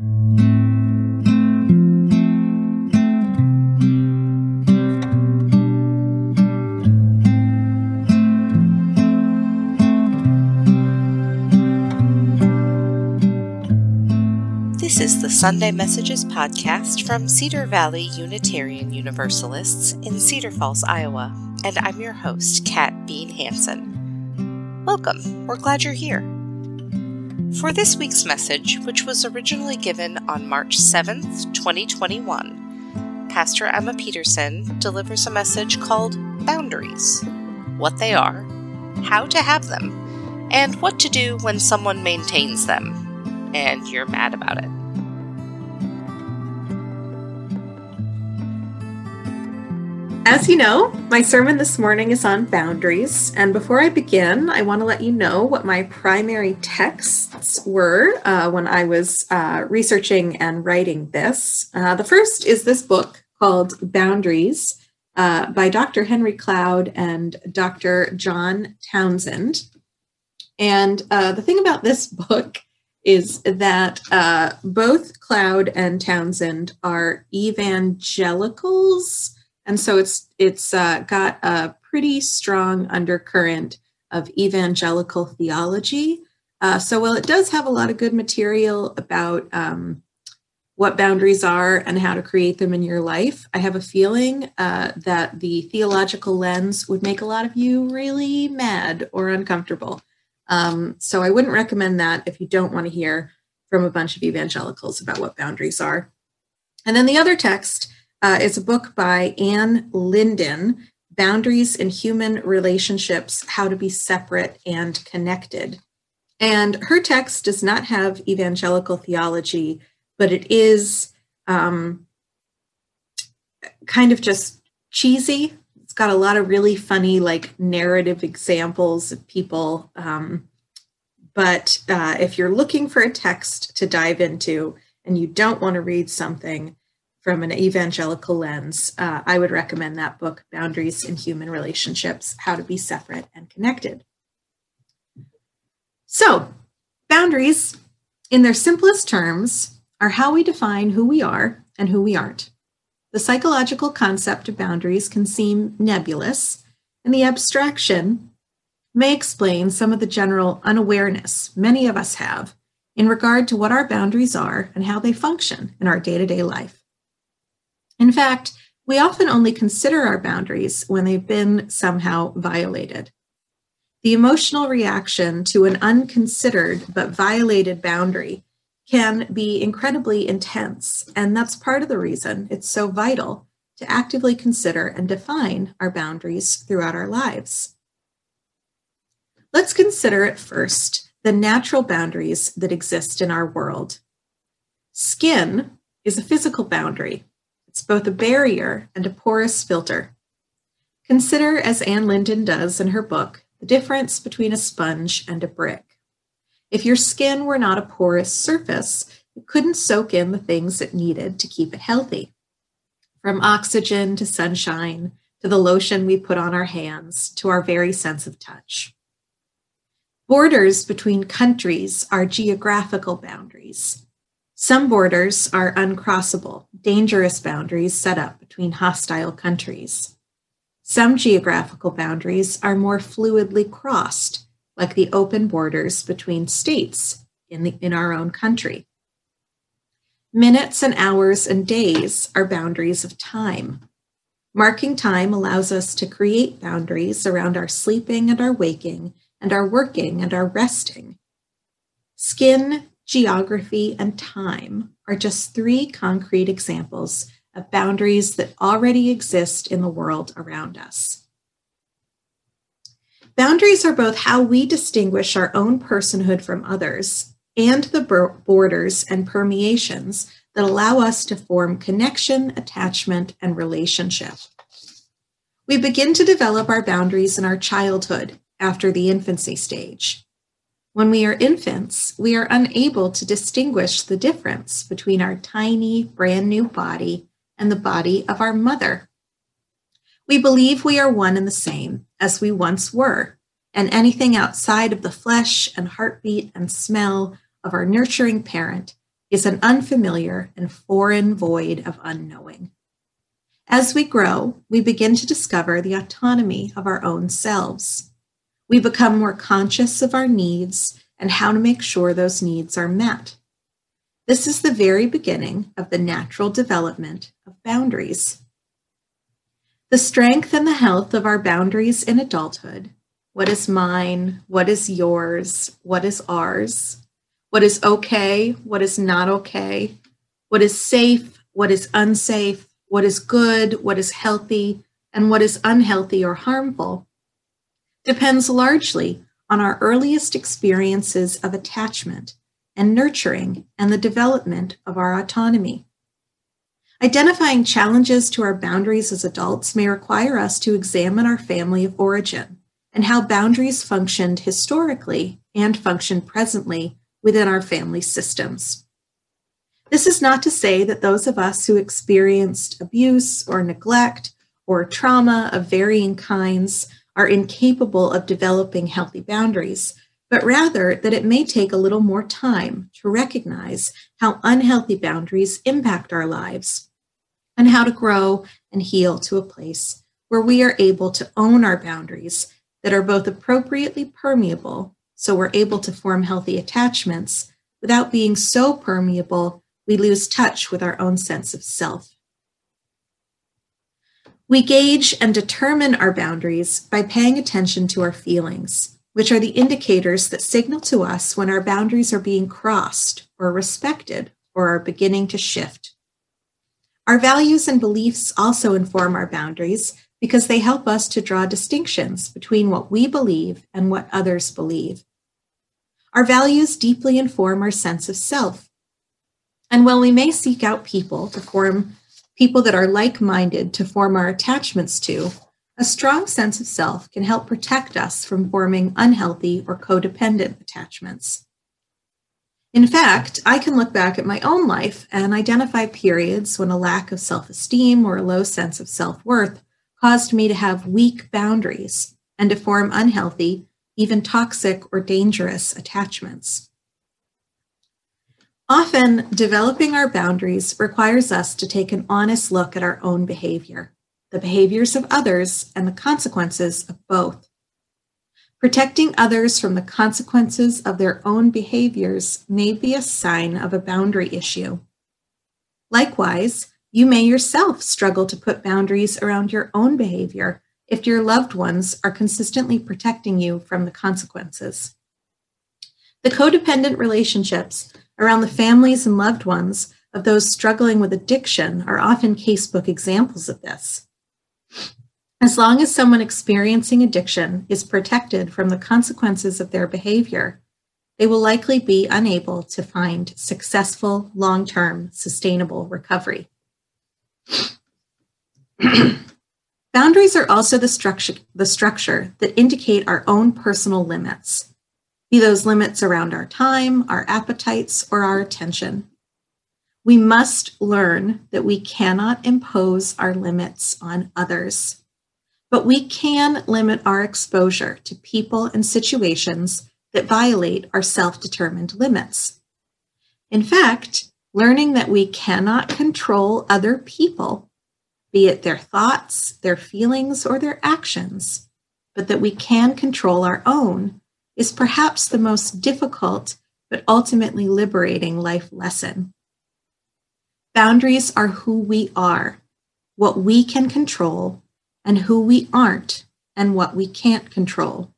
This is the Sunday Messages podcast from Cedar Valley Unitarian Universalists in Cedar Falls, Iowa, and I'm your host, Kat Bean Hanson. Welcome, we're glad you're here. For this week's message, which was originally given on March 7th, 2021, Pastor Emma Peterson delivers a message called Boundaries What They Are, How to Have Them, and What to Do when Someone Maintains Them, and you're mad about it. As you know, my sermon this morning is on boundaries. And before I begin, I want to let you know what my primary texts were uh, when I was uh, researching and writing this. Uh, the first is this book called Boundaries uh, by Dr. Henry Cloud and Dr. John Townsend. And uh, the thing about this book is that uh, both Cloud and Townsend are evangelicals and so it's it's uh, got a pretty strong undercurrent of evangelical theology. Uh, so while it does have a lot of good material about um, what boundaries are and how to create them in your life, I have a feeling uh, that the theological lens would make a lot of you really mad or uncomfortable. Um, so I wouldn't recommend that if you don't want to hear from a bunch of evangelicals about what boundaries are. And then the other text uh, is a book by Anne Linden, Boundaries in Human Relationships How to Be Separate and Connected. And her text does not have evangelical theology, but it is um, kind of just cheesy. It's got a lot of really funny, like narrative examples of people. Um, but uh, if you're looking for a text to dive into and you don't want to read something from an evangelical lens, uh, I would recommend that book, Boundaries in Human Relationships How to Be Separate and Connected. So, boundaries, in their simplest terms, are how we define who we are and who we aren't. The psychological concept of boundaries can seem nebulous, and the abstraction may explain some of the general unawareness many of us have in regard to what our boundaries are and how they function in our day to day life. In fact, we often only consider our boundaries when they've been somehow violated. The emotional reaction to an unconsidered but violated boundary can be incredibly intense, and that's part of the reason it's so vital to actively consider and define our boundaries throughout our lives. Let's consider at first the natural boundaries that exist in our world. Skin is a physical boundary it's both a barrier and a porous filter. Consider, as Anne Linden does in her book, the difference between a sponge and a brick. If your skin were not a porous surface, it couldn't soak in the things it needed to keep it healthy. From oxygen to sunshine, to the lotion we put on our hands, to our very sense of touch. Borders between countries are geographical boundaries. Some borders are uncrossable, dangerous boundaries set up between hostile countries. Some geographical boundaries are more fluidly crossed, like the open borders between states in, the, in our own country. Minutes and hours and days are boundaries of time. Marking time allows us to create boundaries around our sleeping and our waking, and our working and our resting. Skin, geography, and time are just three concrete examples of boundaries that already exist in the world around us. Boundaries are both how we distinguish our own personhood from others and the borders and permeations that allow us to form connection, attachment, and relationship. We begin to develop our boundaries in our childhood after the infancy stage. When we are infants, we are unable to distinguish the difference between our tiny, brand new body and the body of our mother. We believe we are one and the same as we once were, and anything outside of the flesh and heartbeat and smell of our nurturing parent is an unfamiliar and foreign void of unknowing. As we grow, we begin to discover the autonomy of our own selves. We become more conscious of our needs and how to make sure those needs are met. This is the very beginning of the natural development of boundaries. The strength and the health of our boundaries in adulthood what is mine, what is yours, what is ours, what is okay, what is not okay, what is safe, what is unsafe, what is good, what is healthy, and what is unhealthy or harmful depends largely on our earliest experiences of attachment and nurturing and the development of our autonomy. Identifying challenges to our boundaries as adults may require us to examine our family of origin and how boundaries functioned historically and function presently within our family systems. This is not to say that those of us who experienced abuse or neglect or trauma of varying kinds are incapable of developing healthy boundaries, but rather that it may take a little more time to recognize how unhealthy boundaries impact our lives and how to grow and heal to a place where we are able to own our boundaries that are both appropriately permeable, so we're able to form healthy attachments, without being so permeable we lose touch with our own sense of self. We gauge and determine our boundaries by paying attention to our feelings, which are the indicators that signal to us when our boundaries are being crossed or respected or are beginning to shift. Our values and beliefs also inform our boundaries because they help us to draw distinctions between what we believe and what others believe. Our values deeply inform our sense of self. And while we may seek out people to form people that are like minded to form our attachments to, a strong sense of self can help protect us from forming unhealthy or codependent attachments. In fact, I can look back at my own life and identify periods when a lack of self esteem or a low sense of self worth caused me to have weak boundaries and to form unhealthy, even toxic or dangerous attachments. Often, developing our boundaries requires us to take an honest look at our own behavior, the behaviors of others, and the consequences of both. Protecting others from the consequences of their own behaviors may be a sign of a boundary issue. Likewise, you may yourself struggle to put boundaries around your own behavior if your loved ones are consistently protecting you from the consequences. The codependent relationships around the families and loved ones of those struggling with addiction are often casebook examples of this. As long as someone experiencing addiction is protected from the consequences of their behavior, they will likely be unable to find successful, long term, sustainable recovery. Boundaries are also the structure, the structure that indicate our own personal limits, be those limits around our time, our appetites, or our attention. We must learn that we cannot impose our limits on others, but we can limit our exposure to people and situations that violate our self determined limits. In fact, learning that we cannot control other people be it their thoughts, their feelings, or their actions, but that we can control our own, is perhaps the most difficult but ultimately liberating life lesson. Boundaries are who we are, what we can control, and who we aren't, and what we can't control.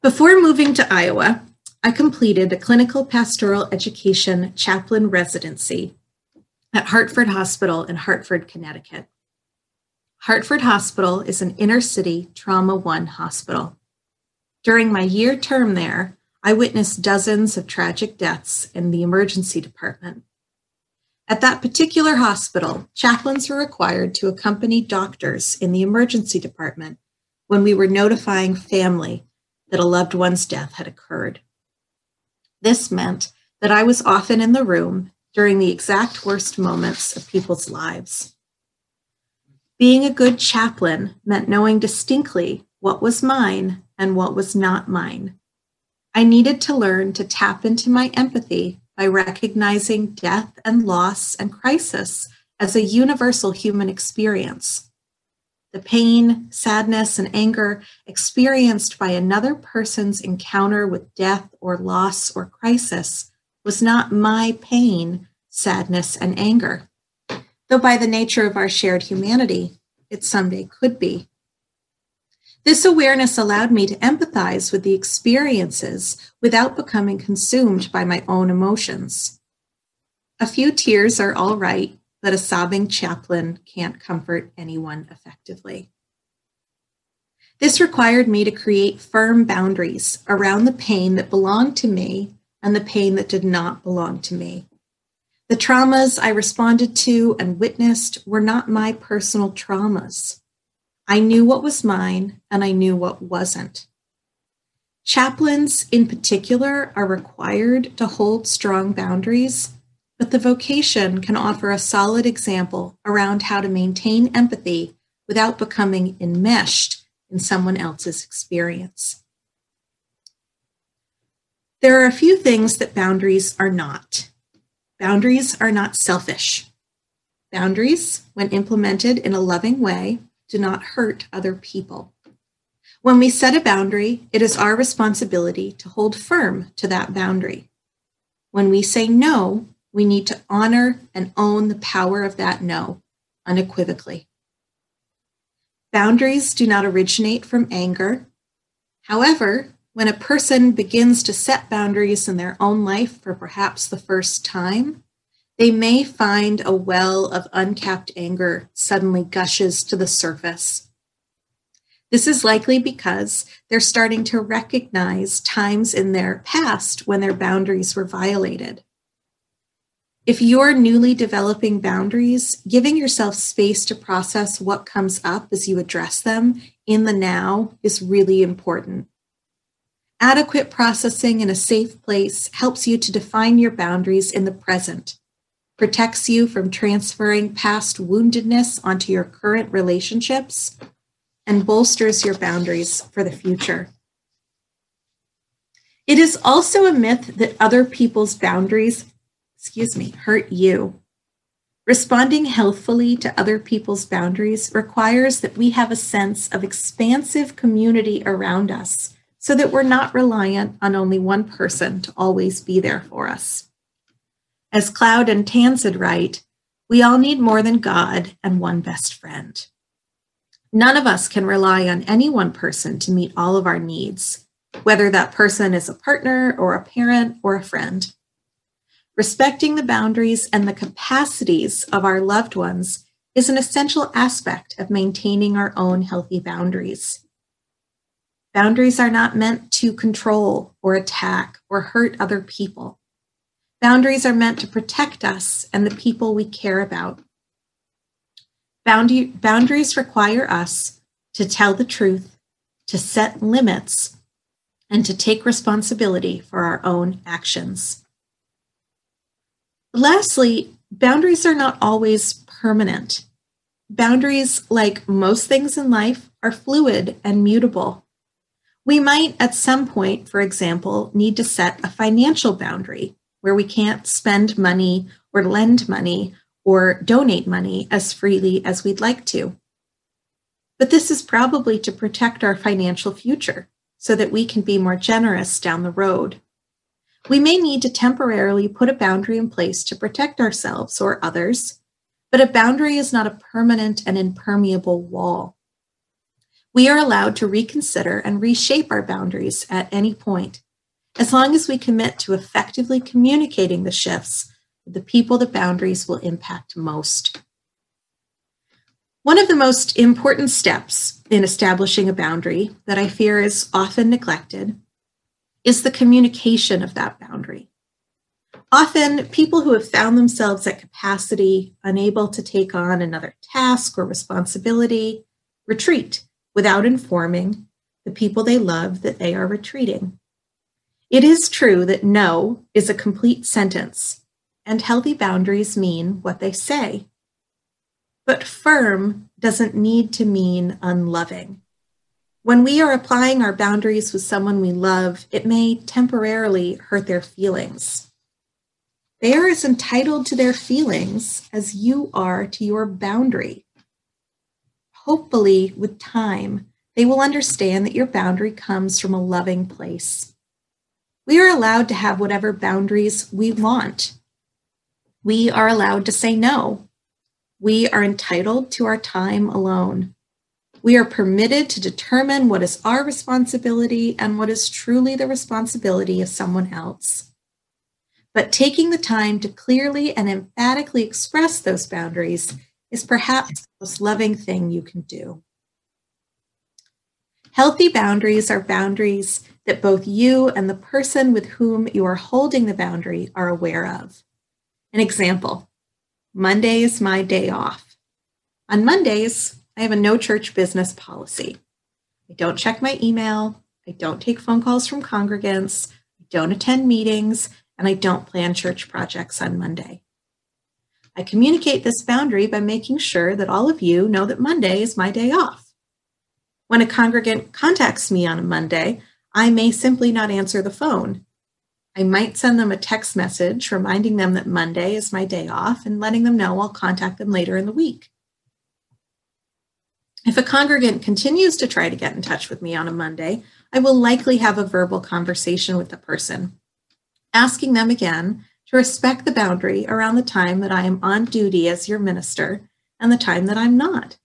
Before moving to Iowa, I completed a clinical pastoral education chaplain residency at Hartford Hospital in Hartford, Connecticut. Hartford Hospital is an inner city Trauma One hospital. During my year term there, I witnessed dozens of tragic deaths in the emergency department. At that particular hospital, chaplains were required to accompany doctors in the emergency department when we were notifying family that a loved one's death had occurred. This meant that I was often in the room during the exact worst moments of people's lives. Being a good chaplain meant knowing distinctly what was mine and what was not mine. I needed to learn to tap into my empathy by recognizing death and loss and crisis as a universal human experience. The pain, sadness, and anger experienced by another person's encounter with death or loss or crisis was not my pain, sadness, and anger, though by the nature of our shared humanity, it someday could be. This awareness allowed me to empathize with the experiences without becoming consumed by my own emotions. A few tears are all right, but a sobbing chaplain can't comfort anyone effectively. This required me to create firm boundaries around the pain that belonged to me and the pain that did not belong to me. The traumas I responded to and witnessed were not my personal traumas. I knew what was mine and I knew what wasn't. Chaplains, in particular, are required to hold strong boundaries, but the vocation can offer a solid example around how to maintain empathy without becoming enmeshed in someone else's experience. There are a few things that boundaries are not. Boundaries are not selfish. Boundaries, when implemented in a loving way, do not hurt other people. When we set a boundary, it is our responsibility to hold firm to that boundary. When we say no, we need to honor and own the power of that no unequivocally. Boundaries do not originate from anger. However, when a person begins to set boundaries in their own life for perhaps the first time, they may find a well of uncapped anger suddenly gushes to the surface. This is likely because they're starting to recognize times in their past when their boundaries were violated. If you're newly developing boundaries, giving yourself space to process what comes up as you address them in the now is really important. Adequate processing in a safe place helps you to define your boundaries in the present protects you from transferring past woundedness onto your current relationships, and bolsters your boundaries for the future. It is also a myth that other people's boundaries, excuse me, hurt you. Responding healthfully to other people's boundaries requires that we have a sense of expansive community around us so that we're not reliant on only one person to always be there for us. As Cloud and Townsend write, we all need more than God and one best friend. None of us can rely on any one person to meet all of our needs, whether that person is a partner or a parent or a friend. Respecting the boundaries and the capacities of our loved ones is an essential aspect of maintaining our own healthy boundaries. Boundaries are not meant to control or attack or hurt other people. Boundaries are meant to protect us and the people we care about. Boundary, boundaries require us to tell the truth, to set limits, and to take responsibility for our own actions. Lastly, boundaries are not always permanent. Boundaries, like most things in life, are fluid and mutable. We might, at some point, for example, need to set a financial boundary where we can't spend money or lend money or donate money as freely as we'd like to. But this is probably to protect our financial future so that we can be more generous down the road. We may need to temporarily put a boundary in place to protect ourselves or others, but a boundary is not a permanent and impermeable wall. We are allowed to reconsider and reshape our boundaries at any point as long as we commit to effectively communicating the shifts with the people the boundaries will impact most. One of the most important steps in establishing a boundary that I fear is often neglected is the communication of that boundary. Often, people who have found themselves at capacity, unable to take on another task or responsibility, retreat without informing the people they love that they are retreating. It is true that no is a complete sentence, and healthy boundaries mean what they say. But firm doesn't need to mean unloving. When we are applying our boundaries with someone we love, it may temporarily hurt their feelings. They are as entitled to their feelings as you are to your boundary. Hopefully, with time, they will understand that your boundary comes from a loving place. We are allowed to have whatever boundaries we want. We are allowed to say no. We are entitled to our time alone. We are permitted to determine what is our responsibility and what is truly the responsibility of someone else. But taking the time to clearly and emphatically express those boundaries is perhaps most loving thing you can do. Healthy boundaries are boundaries that both you and the person with whom you are holding the boundary are aware of. An example Monday is my day off. On Mondays, I have a no church business policy. I don't check my email, I don't take phone calls from congregants, I don't attend meetings, and I don't plan church projects on Monday. I communicate this boundary by making sure that all of you know that Monday is my day off. When a congregant contacts me on a Monday, I may simply not answer the phone. I might send them a text message reminding them that Monday is my day off and letting them know I'll contact them later in the week. If a congregant continues to try to get in touch with me on a Monday, I will likely have a verbal conversation with the person, asking them again to respect the boundary around the time that I am on duty as your minister and the time that I'm not.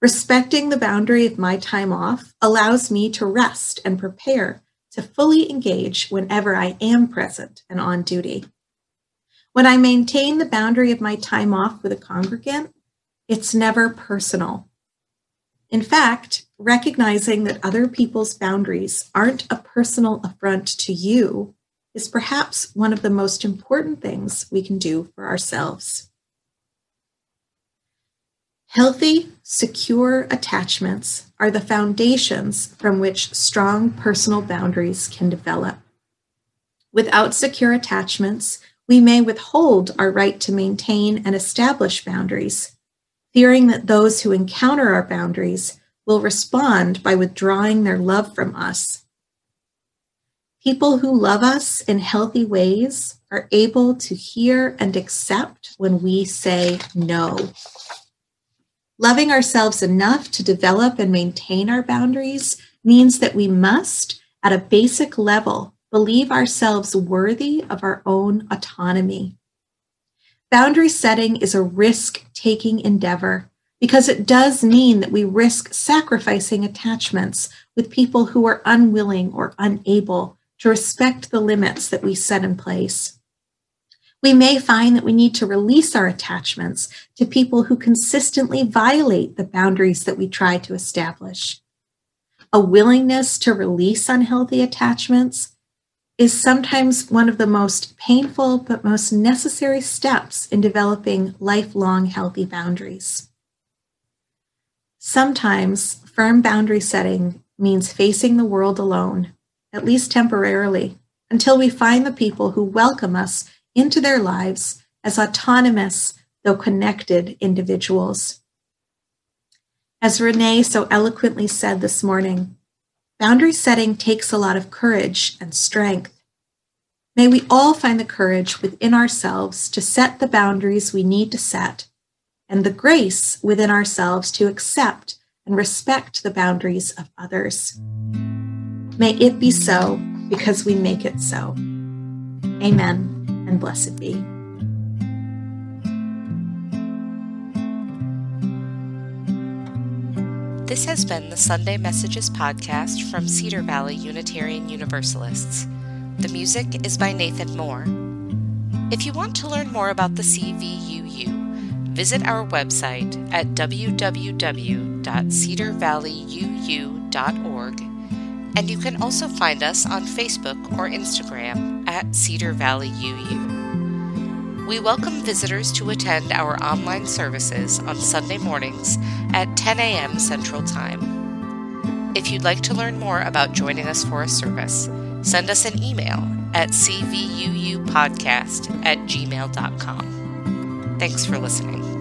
Respecting the boundary of my time off allows me to rest and prepare to fully engage whenever I am present and on duty. When I maintain the boundary of my time off with a congregant, it's never personal. In fact, recognizing that other people's boundaries aren't a personal affront to you is perhaps one of the most important things we can do for ourselves. Healthy, secure attachments are the foundations from which strong personal boundaries can develop. Without secure attachments, we may withhold our right to maintain and establish boundaries fearing that those who encounter our boundaries will respond by withdrawing their love from us. People who love us in healthy ways are able to hear and accept when we say no. Loving ourselves enough to develop and maintain our boundaries means that we must, at a basic level, believe ourselves worthy of our own autonomy. Boundary setting is a risk taking endeavor because it does mean that we risk sacrificing attachments with people who are unwilling or unable to respect the limits that we set in place. We may find that we need to release our attachments to people who consistently violate the boundaries that we try to establish. A willingness to release unhealthy attachments is sometimes one of the most painful but most necessary steps in developing lifelong healthy boundaries. Sometimes firm boundary setting means facing the world alone, at least temporarily, until we find the people who welcome us into their lives as autonomous, though connected individuals. As Renee so eloquently said this morning, Boundary setting takes a lot of courage and strength. May we all find the courage within ourselves to set the boundaries we need to set and the grace within ourselves to accept and respect the boundaries of others. May it be so because we make it so. Amen and blessed be. This has been the Sunday Messages podcast from Cedar Valley Unitarian Universalists. The music is by Nathan Moore. If you want to learn more about the CVUU, visit our website at www.cedarvalleyu.org, and you can also find us on Facebook or Instagram at Cedar Valley UU. We welcome visitors to attend our online services on Sunday mornings at 10 a.m. Central Time. If you'd like to learn more about joining us for a service, send us an email at cvuupodcast at gmail.com. Thanks for listening.